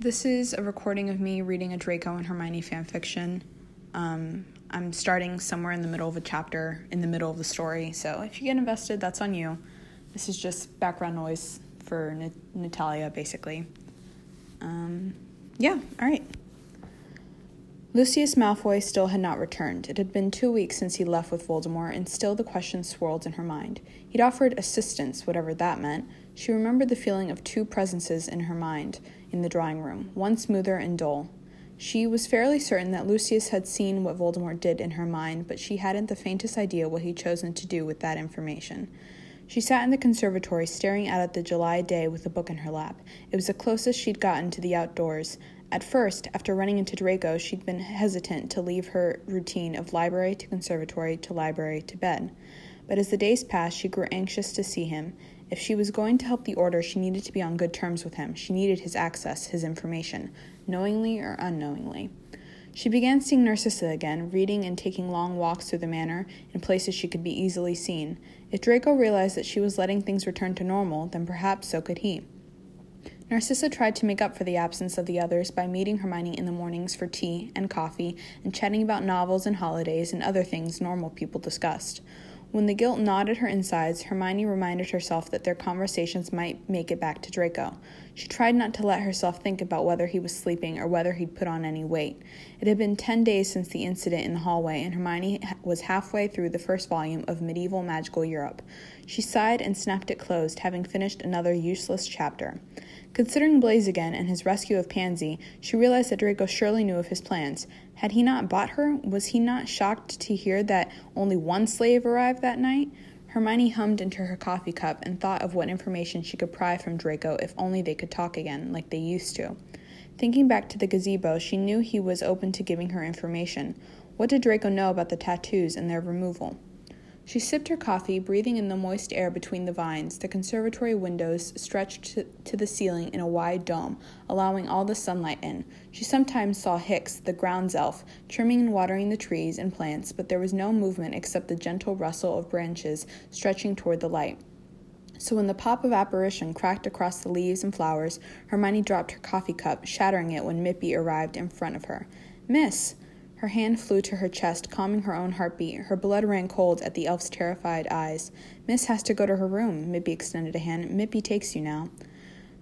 This is a recording of me reading a Draco and Hermione fanfiction. Um, I'm starting somewhere in the middle of a chapter, in the middle of the story, so if you get invested, that's on you. This is just background noise for N- Natalia, basically. Um, yeah, alright. Lucius Malfoy still had not returned. It had been two weeks since he left with Voldemort, and still the question swirled in her mind. He'd offered assistance, whatever that meant. She remembered the feeling of two presences in her mind in the drawing room, one smoother and dull. She was fairly certain that Lucius had seen what Voldemort did in her mind, but she hadn't the faintest idea what he'd chosen to do with that information. She sat in the conservatory staring out at the July day with a book in her lap. It was the closest she'd gotten to the outdoors. At first, after running into Draco, she'd been hesitant to leave her routine of library to conservatory to library to bed. But as the days passed, she grew anxious to see him. If she was going to help the Order, she needed to be on good terms with him. She needed his access, his information, knowingly or unknowingly. She began seeing Narcissa again, reading and taking long walks through the manor in places she could be easily seen. If Draco realized that she was letting things return to normal, then perhaps so could he. Narcissa tried to make up for the absence of the others by meeting Hermione in the mornings for tea and coffee and chatting about novels and holidays and other things normal people discussed. When the guilt gnawed at her insides, Hermione reminded herself that their conversations might make it back to Draco. She tried not to let herself think about whether he was sleeping or whether he'd put on any weight. It had been ten days since the incident in the hallway, and Hermione was halfway through the first volume of Medieval Magical Europe. She sighed and snapped it closed, having finished another useless chapter. Considering Blaise again and his rescue of Pansy, she realized that Draco surely knew of his plans. Had he not bought her? Was he not shocked to hear that only one slave arrived that night? Hermione hummed into her coffee cup and thought of what information she could pry from Draco if only they could talk again, like they used to. Thinking back to the gazebo, she knew he was open to giving her information. What did Draco know about the tattoos and their removal? She sipped her coffee, breathing in the moist air between the vines. The conservatory windows stretched to, the ceiling in a wide dome, allowing all the sunlight in. She sometimes saw Hicks, the grounds elf, trimming and watering the trees and plants, but there was no movement except the gentle rustle of branches stretching toward the light. So when the pop of apparition cracked across the leaves and flowers, Hermione dropped her coffee cup, shattering it when Mippy arrived in front of her. Miss! Her hand flew to her chest, calming her own heartbeat. Her blood ran cold at the elf's terrified eyes. Miss has to go to her room. Mippy extended a hand. Mippy takes you now.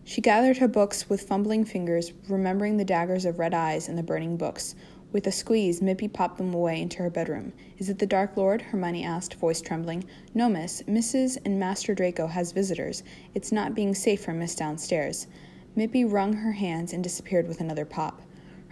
She gathered her books with fumbling fingers, remembering the daggers of red eyes and the burning books. With a squeeze, Mippy popped them away into her bedroom. Is it the Dark Lord? Hermione asked, voice trembling. No, miss. Mrs. and Master Draco has visitors. It's not being safe for Miss downstairs. Mippy wrung her hands and disappeared with another pop.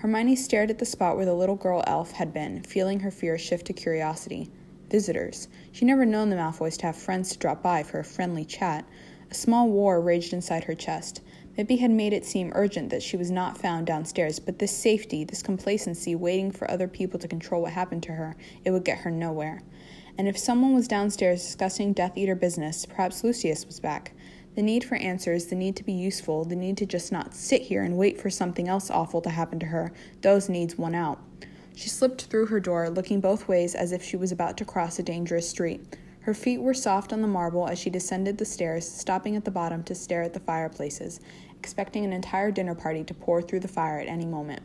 Hermione stared at the spot where the little girl elf had been, feeling her fear shift to curiosity. Visitors. She'd never known the Malfoys to have friends to drop by for a friendly chat. A small war raged inside her chest. Mippy had made it seem urgent that she was not found downstairs, but this safety, this complacency, waiting for other people to control what happened to her, it would get her nowhere. And if someone was downstairs discussing Death Eater business, perhaps Lucius was back. The need for answers, the need to be useful, the need to just not sit here and wait for something else awful to happen to her, those needs won out. She slipped through her door, looking both ways as if she was about to cross a dangerous street. Her feet were soft on the marble as she descended the stairs, stopping at the bottom to stare at the fireplaces, expecting an entire dinner party to pour through the fire at any moment.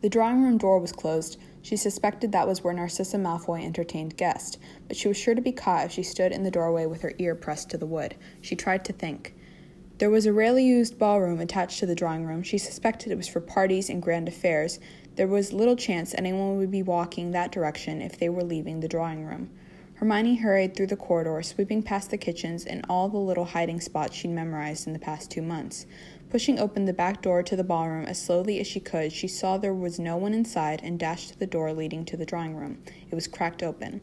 The drawing room door was closed. She suspected that was where Narcissa Malfoy entertained guests, but she was sure to be caught if she stood in the doorway with her ear pressed to the wood. She tried to think. There was a rarely used ballroom attached to the drawing room. She suspected it was for parties and grand affairs. There was little chance anyone would be walking that direction if they were leaving the drawing room. Hermione hurried through the corridor, sweeping past the kitchens and all the little hiding spots she'd memorized in the past two months. Pushing open the back door to the ballroom as slowly as she could, she saw there was no one inside and dashed to the door leading to the drawing room. It was cracked open.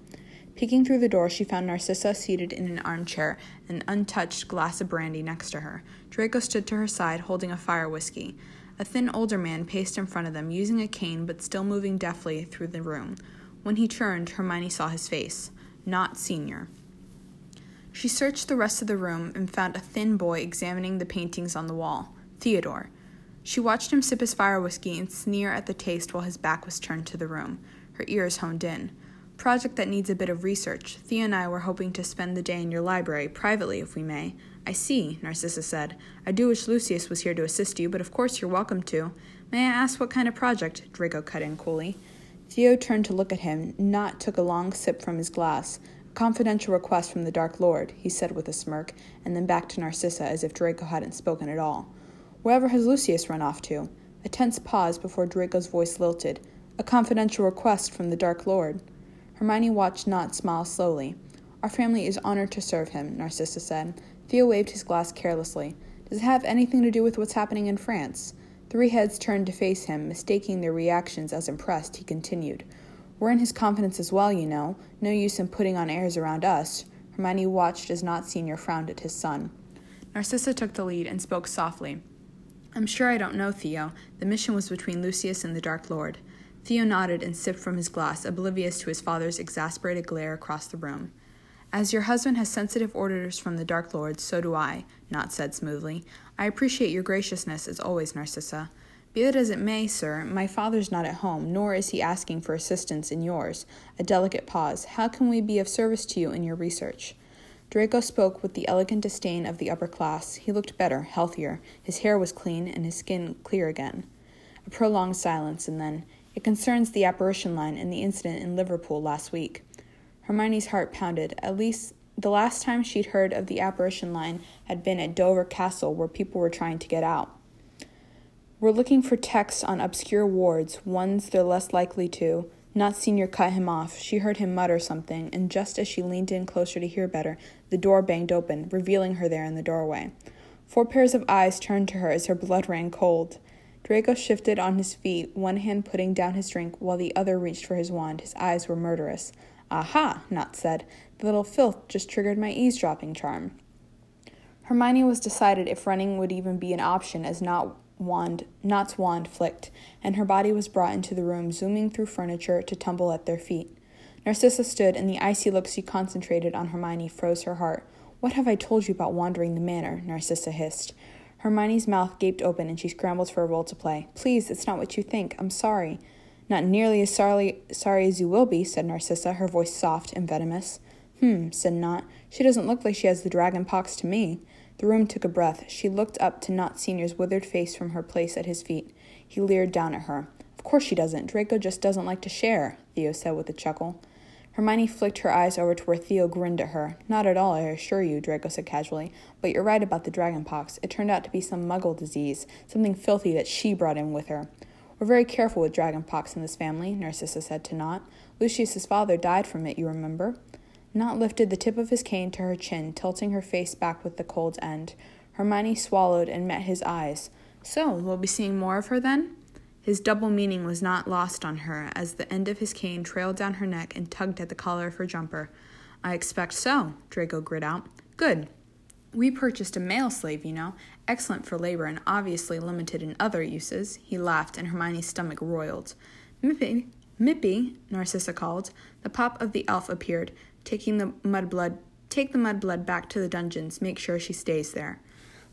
Peeking through the door, she found Narcissa seated in an armchair, an untouched glass of brandy next to her. Draco stood to her side, holding a fire whiskey. A thin older man paced in front of them, using a cane but still moving deftly through the room. When he turned, Hermione saw his face. Nott senior. She searched the rest of the room and found a thin boy examining the paintings on the wall. Theodore. She watched him sip his fire whiskey and sneer at the taste while his back was turned to the room. Her ears honed in. Project that needs a bit of research. Theo and I were hoping to spend the day in your library, privately if we may. I see, Narcissa said. I do wish Lucius was here to assist you, but of course you're welcome to. May I ask what kind of project? Draco cut in coolly. Theo turned to look at him. Nott took a long sip from his glass. A confidential request from the Dark Lord, he said with a smirk, and then back to Narcissa as if Draco hadn't spoken at all. Wherever has Lucius run off to? A tense pause before Draco's voice lilted. A confidential request from the Dark Lord. Hermione watched Nott smile slowly. Our family is honored to serve him, Narcissa said. Theo waved his glass carelessly. Does it have anything to do with what's happening in France? Three heads turned to face him, mistaking their reactions as impressed. He continued. We're in his confidence as well, you know. No use in putting on airs around us. Hermione watched as Nott Senior frowned at his son. Narcissa took the lead and spoke softly. I'm sure I don't know, Theo. The mission was between Lucius and the Dark Lord. Theo nodded and sipped from his glass, oblivious to his father's exasperated glare across the room. As your husband has sensitive orders from the Dark Lord, so do I, Nott said smoothly. I appreciate your graciousness as always, Narcissa. Be that as it may, sir, my father's not at home, nor is he asking for assistance in yours. A delicate pause. How can we be of service to you in your research? Draco spoke with the elegant disdain of the upper class. He looked better, healthier. His hair was clean, and his skin clear again. A prolonged silence, and then, it concerns the apparition line and the incident in Liverpool last week. Hermione's heart pounded. At least the last time she'd heard of the apparition line had been at Dover Castle, where people were trying to get out. We're looking for texts on obscure wards, ones they're less likely to. Nott Senior cut him off. She heard him mutter something, and just as she leaned in closer to hear better, the door banged open, revealing her there in the doorway. Four pairs of eyes turned to her as her blood ran cold. Draco shifted on his feet, one hand putting down his drink while the other reached for his wand. His eyes were murderous. Aha, Nott said. The little filth just triggered my eavesdropping charm. Hermione was decided if running would even be an option as Nott wand, Nott's wand flicked, and her body was brought into the room, zooming through furniture to tumble at their feet. Narcissa stood, and the icy look she concentrated on Hermione froze her heart. What have I told you about wandering the manor? Narcissa hissed. Hermione's mouth gaped open and she scrambled for a role to play. Please, it's not what you think. I'm sorry. Not nearly as sorry, sorry as you will be, said Narcissa, her voice soft and venomous. Hmm, said Nott. She doesn't look like she has the dragon pox to me. The room took a breath. She looked up to Nott Senior's withered face from her place at his feet. He leered down at her. Of course she doesn't. Draco just doesn't like to share, Theo said with a chuckle. Hermione flicked her eyes over to where Theo grinned at her. Not at all, I assure you, Draco said casually. But you're right about the dragon pox. It turned out to be some muggle disease, something filthy that she brought in with her. We're very careful with dragon pox in this family, Narcissa said to Nott. Lucius's father died from it, you remember? Nott lifted the tip of his cane to her chin, tilting her face back with the cold end. Hermione swallowed and met his eyes. So, we'll be seeing more of her then? His double meaning was not lost on her as the end of his cane trailed down her neck and tugged at the collar of her jumper. I expect so, Draco grit out. Good. We purchased a male slave, you know, excellent for labor and obviously limited in other uses. He laughed, and Hermione's stomach roiled. Mippy, Mippy, Narcissa called. The pop of the elf appeared, taking the mudblood Take the mudblood back to the dungeons. Make sure she stays there.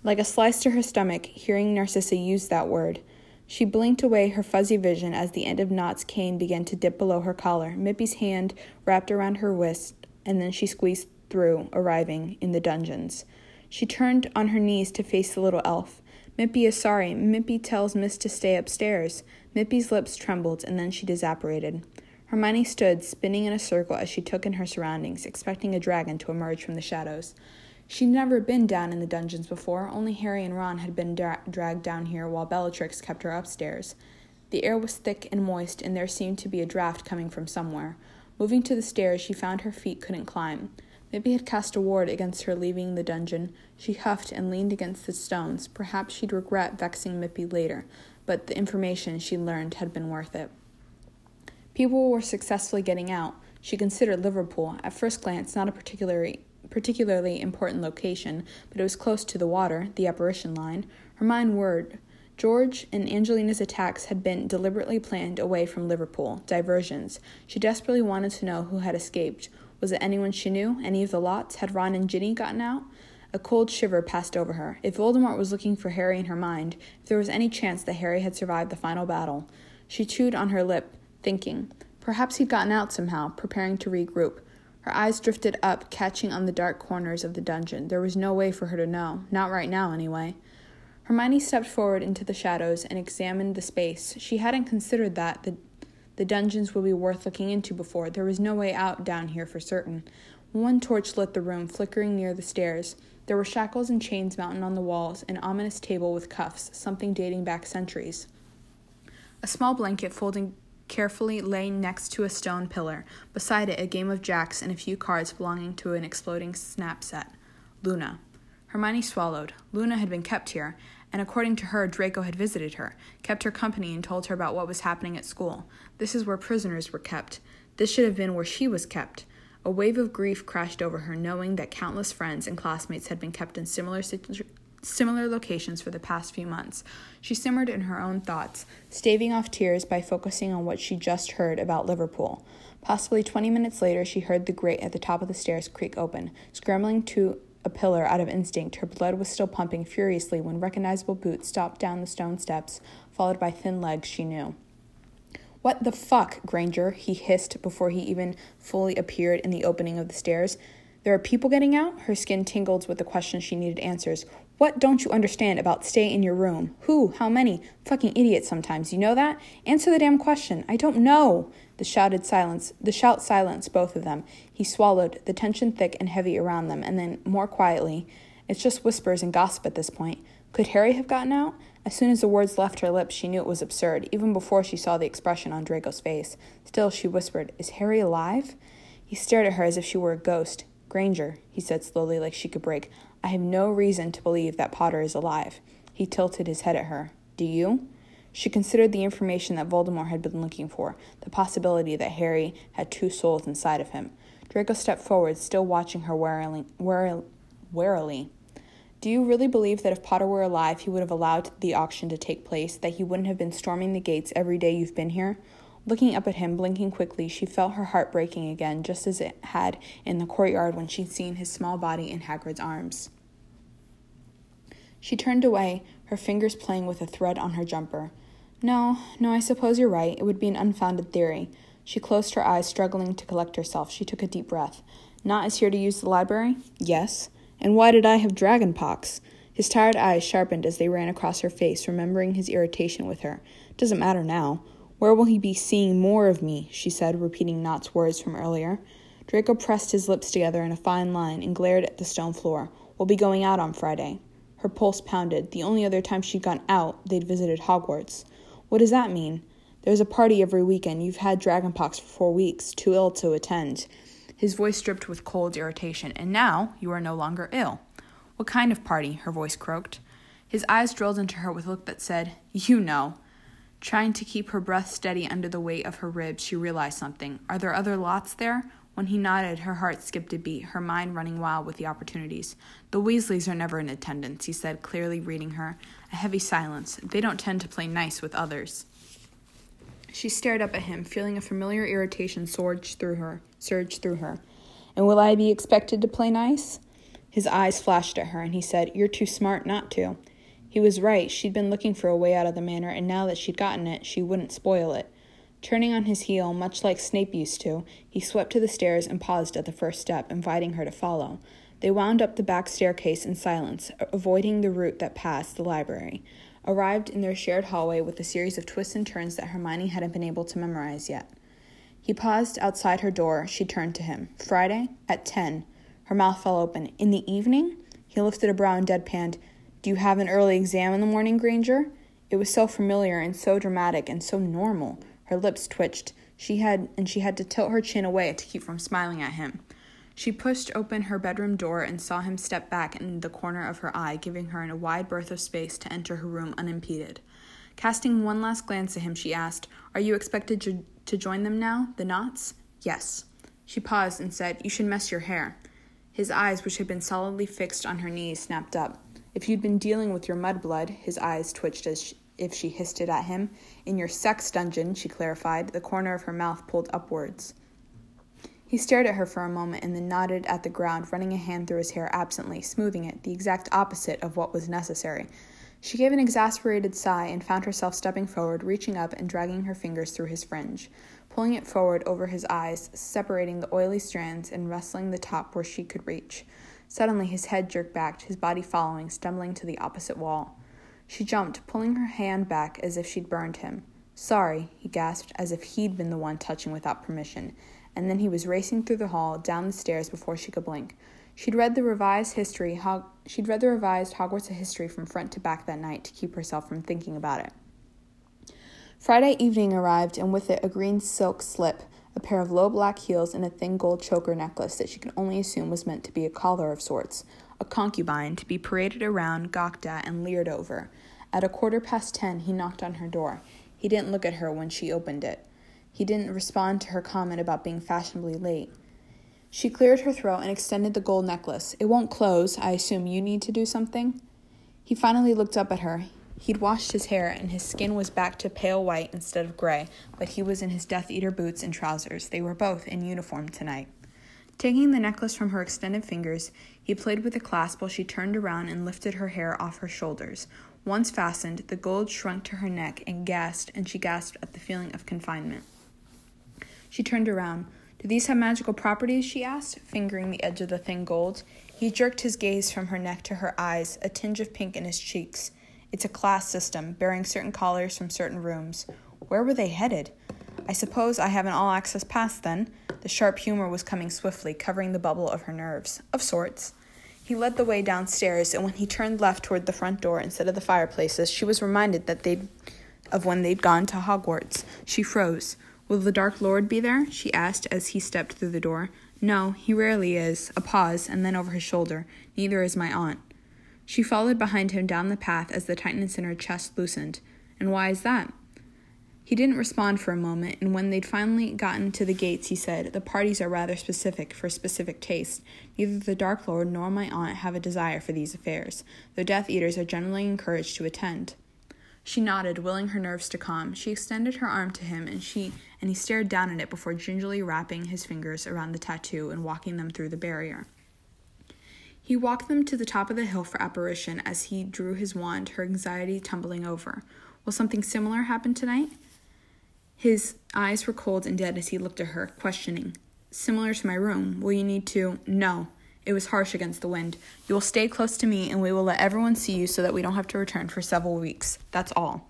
Like a slice to her stomach, hearing Narcissa use that word, she blinked away her fuzzy vision as the end of Nott's cane began to dip below her collar. Mippy's hand wrapped around her wrist, and then she squeezed through, arriving in the dungeons. She turned on her knees to face the little elf. Mippy is sorry. Mippy tells Miss to stay upstairs. Mippy's lips trembled, and then she disapparated. Hermione stood, spinning in a circle as she took in her surroundings, expecting a dragon to emerge from the shadows. She'd never been down in the dungeons before, only Harry and Ron had been dra- dragged down here while Bellatrix kept her upstairs. The air was thick and moist, and there seemed to be a draught coming from somewhere. Moving to the stairs, she found her feet couldn't climb. Mippy had cast a ward against her leaving the dungeon. She huffed and leaned against the stones. Perhaps she'd regret vexing Mippy later, but the information she'd learned had been worth it. People were successfully getting out. She considered Liverpool, at first glance, not a particularly particularly important location, but it was close to the water, the apparition line. Her mind whirred. George and Angelina's attacks had been deliberately planned away from Liverpool, diversions. She desperately wanted to know who had escaped. Was it anyone she knew? Any of the lots? Had Ron and Ginny gotten out? A cold shiver passed over her. If Voldemort was looking for Harry in her mind, if there was any chance that Harry had survived the final battle, she chewed on her lip, thinking. Perhaps he'd gotten out somehow, preparing to regroup. Her eyes drifted up, catching on the dark corners of the dungeon. There was no way for her to know. Not right now, anyway. Hermione stepped forward into the shadows and examined the space. She hadn't considered that the, the dungeons would be worth looking into before. There was no way out down here for certain. One torch lit the room, flickering near the stairs. There were shackles and chains mounted on the walls, an ominous table with cuffs, something dating back centuries. A small blanket folding carefully lay next to a stone pillar. Beside it, a game of jacks and a few cards belonging to an exploding snap set. Luna. Hermione swallowed. Luna had been kept here, and according to her, Draco had visited her, kept her company, and told her about what was happening at school. This is where prisoners were kept. This should have been where she was kept. A wave of grief crashed over her, knowing that countless friends and classmates had been kept in similar situ- similar locations for the past few months. She simmered in her own thoughts, staving off tears by focusing on what she just heard about Liverpool. Possibly 20 minutes later, she heard the grate at the top of the stairs creak open. Scrambling to a pillar out of instinct, her blood was still pumping furiously when recognizable boots stopped down the stone steps, followed by thin legs she knew. What the fuck, Granger? he hissed before he even fully appeared in the opening of the stairs. There are people getting out? Her skin tingled with the question she needed answers. What don't you understand about stay in your room? Who? How many? Fucking idiot sometimes, you know that? Answer the damn question. I don't know. The shouted silence the shout silenced both of them. He swallowed, the tension thick and heavy around them, and then more quietly, It's just whispers and gossip at this point. Could Harry have gotten out? As soon as the words left her lips, she knew it was absurd, even before she saw the expression on Draco's face. Still, she whispered, Is Harry alive? He stared at her as if she were a ghost. Granger, he said slowly, like she could break, I have no reason to believe that Potter is alive. He tilted his head at her. Do you? She considered the information that Voldemort had been looking for, the possibility that Harry had two souls inside of him. Draco stepped forward, still watching her warily. warily. Do you really believe that if Potter were alive, he would have allowed the auction to take place, that he wouldn't have been storming the gates every day you've been here? Looking up at him, blinking quickly, she felt her heart breaking again, just as it had in the courtyard when she'd seen his small body in Hagrid's arms. She turned away, her fingers playing with a thread on her jumper. No, no, I suppose you're right. It would be an unfounded theory. She closed her eyes, struggling to collect herself. She took a deep breath. Nott is here to use the library? Yes. And why did I have dragon pox? His tired eyes sharpened as they ran across her face, remembering his irritation with her. Doesn't matter now. Where will he be seeing more of me? she said, repeating Nott's words from earlier. Draco pressed his lips together in a fine line and glared at the stone floor. We'll be going out on Friday. Her pulse pounded. The only other time she'd gone out, they'd visited Hogwarts. What does that mean? There's a party every weekend. You've had dragonpox for four weeks, too ill to attend. His voice dripped with cold irritation. And now you are no longer ill. What kind of party? Her voice croaked. His eyes drilled into her with a look that said, You know. Trying to keep her breath steady under the weight of her ribs, she realized something. Are there other lots there? When he nodded, her heart skipped a beat, her mind running wild with the opportunities. The Weasleys are never in attendance, he said, clearly reading her. A heavy silence. They don't tend to play nice with others. She stared up at him, feeling a familiar irritation surge through her, surge through her. And will I be expected to play nice? His eyes flashed at her, and he said, You're too smart not to. He was right. She'd been looking for a way out of the manor, and now that she'd gotten it, she wouldn't spoil it. Turning on his heel, much like Snape used to, he swept to the stairs and paused at the first step, inviting her to follow. They wound up the back staircase in silence, avoiding the route that passed the library arrived in their shared hallway with a series of twists and turns that Hermione hadn't been able to memorize yet. He paused outside her door. She turned to him. Friday? At ten. Her mouth fell open. In the evening? He lifted a brow and deadpanned. Do you have an early exam in the morning, Granger? It was so familiar and so dramatic and so normal. Her lips twitched. She had and she had to tilt her chin away to keep from smiling at him. She pushed open her bedroom door and saw him step back in the corner of her eye, giving her a wide berth of space to enter her room unimpeded. Casting one last glance at him, she asked, Are you expected to, to join them now, the Notts? Yes. She paused and said, You should mess your hair. His eyes, which had been solidly fixed on her knees, snapped up. If you'd been dealing with your mudblood, his eyes twitched as she, if she hissed it at him. In your sex dungeon, she clarified, the corner of her mouth pulled upwards. He stared at her for a moment and then nodded at the ground, running a hand through his hair absently, smoothing it, the exact opposite of what was necessary. She gave an exasperated sigh and found herself stepping forward, reaching up and dragging her fingers through his fringe. pulling it forward over his eyes, separating the oily strands and wrestling the top where she could reach. Suddenly, his head jerked back, his body following, stumbling to the opposite wall. She jumped, pulling her hand back as if she'd burned him. Sorry, he gasped, as if he'd been the one touching without permission, and then he was racing through the hall, down the stairs before she could blink. She'd read the revised history. Hog- she'd read the revised Hogwarts history from front to back that night to keep herself from thinking about it. Friday evening arrived, and with it a green silk slip, a pair of low black heels, and a thin gold choker necklace that she could only assume was meant to be a collar of sorts, a concubine to be paraded around, gawked at, and leered over. At a quarter past ten, he knocked on her door. He didn't look at her when she opened it. He didn't respond to her comment about being fashionably late. She cleared her throat and extended the gold necklace. It won't close. I assume you need to do something? He finally looked up at her. He'd washed his hair, and his skin was back to pale white instead of gray, but he was in his Death Eater boots and trousers. They were both in uniform tonight. Taking the necklace from her extended fingers, he played with the clasp while she turned around and lifted her hair off her shoulders. Once fastened, the gold shrunk to her neck and gasped, and she gasped at the feeling of confinement. She turned around. Do these have magical properties? she asked, fingering the edge of the thin gold. He jerked his gaze from her neck to her eyes, a tinge of pink in his cheeks. It's a class system, bearing certain callers from certain rooms. Where were they headed? I suppose I have an all access pass then. The sharp humor was coming swiftly, covering the bubble of her nerves. Of sorts. He led the way downstairs, and when he turned left toward the front door instead of the fireplaces, she was reminded that they'd of when they'd gone to Hogwarts. She froze. Will the Dark Lord be there? she asked as he stepped through the door. No, he rarely is. A pause, and then over his shoulder. Neither is my aunt. She followed behind him down the path as the tightness in her chest loosened. And why is that? He didn't respond for a moment, and when they'd finally gotten to the gates, he said, The parties are rather specific for specific taste. Neither the Dark Lord nor my aunt have a desire for these affairs, though Death Eaters are generally encouraged to attend. She nodded, willing her nerves to calm. She extended her arm to him, and she and he stared down at it before gingerly wrapping his fingers around the tattoo and walking them through the barrier. He walked them to the top of the hill for apparition as he drew his wand, her anxiety tumbling over. Will something similar happen tonight? His eyes were cold and dead as he looked at her, questioning. Similar to my room. Will you need to? No. It was harsh against the wind. You will stay close to me, and we will let everyone see you so that we don't have to return for several weeks. That's all.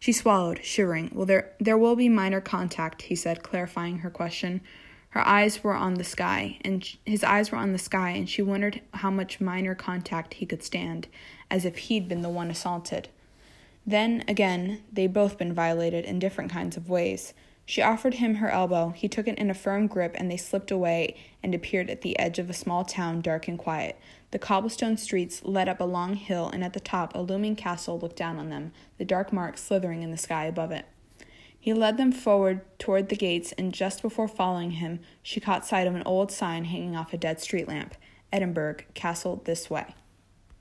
She swallowed, shivering. Well, there, there will be minor contact, he said, clarifying her question. Her eyes were on the sky, and his eyes were on the sky, and she wondered how much minor contact he could stand, as if he'd been the one assaulted. Then, again, they'd both been violated in different kinds of ways. She offered him her elbow. He took it in a firm grip, and they slipped away and appeared at the edge of a small town, dark and quiet. The cobblestone streets led up a long hill, and at the top, a looming castle looked down on them, the dark mark slithering in the sky above it. He led them forward toward the gates, and just before following him, she caught sight of an old sign hanging off a dead street lamp Edinburgh, Castle this way.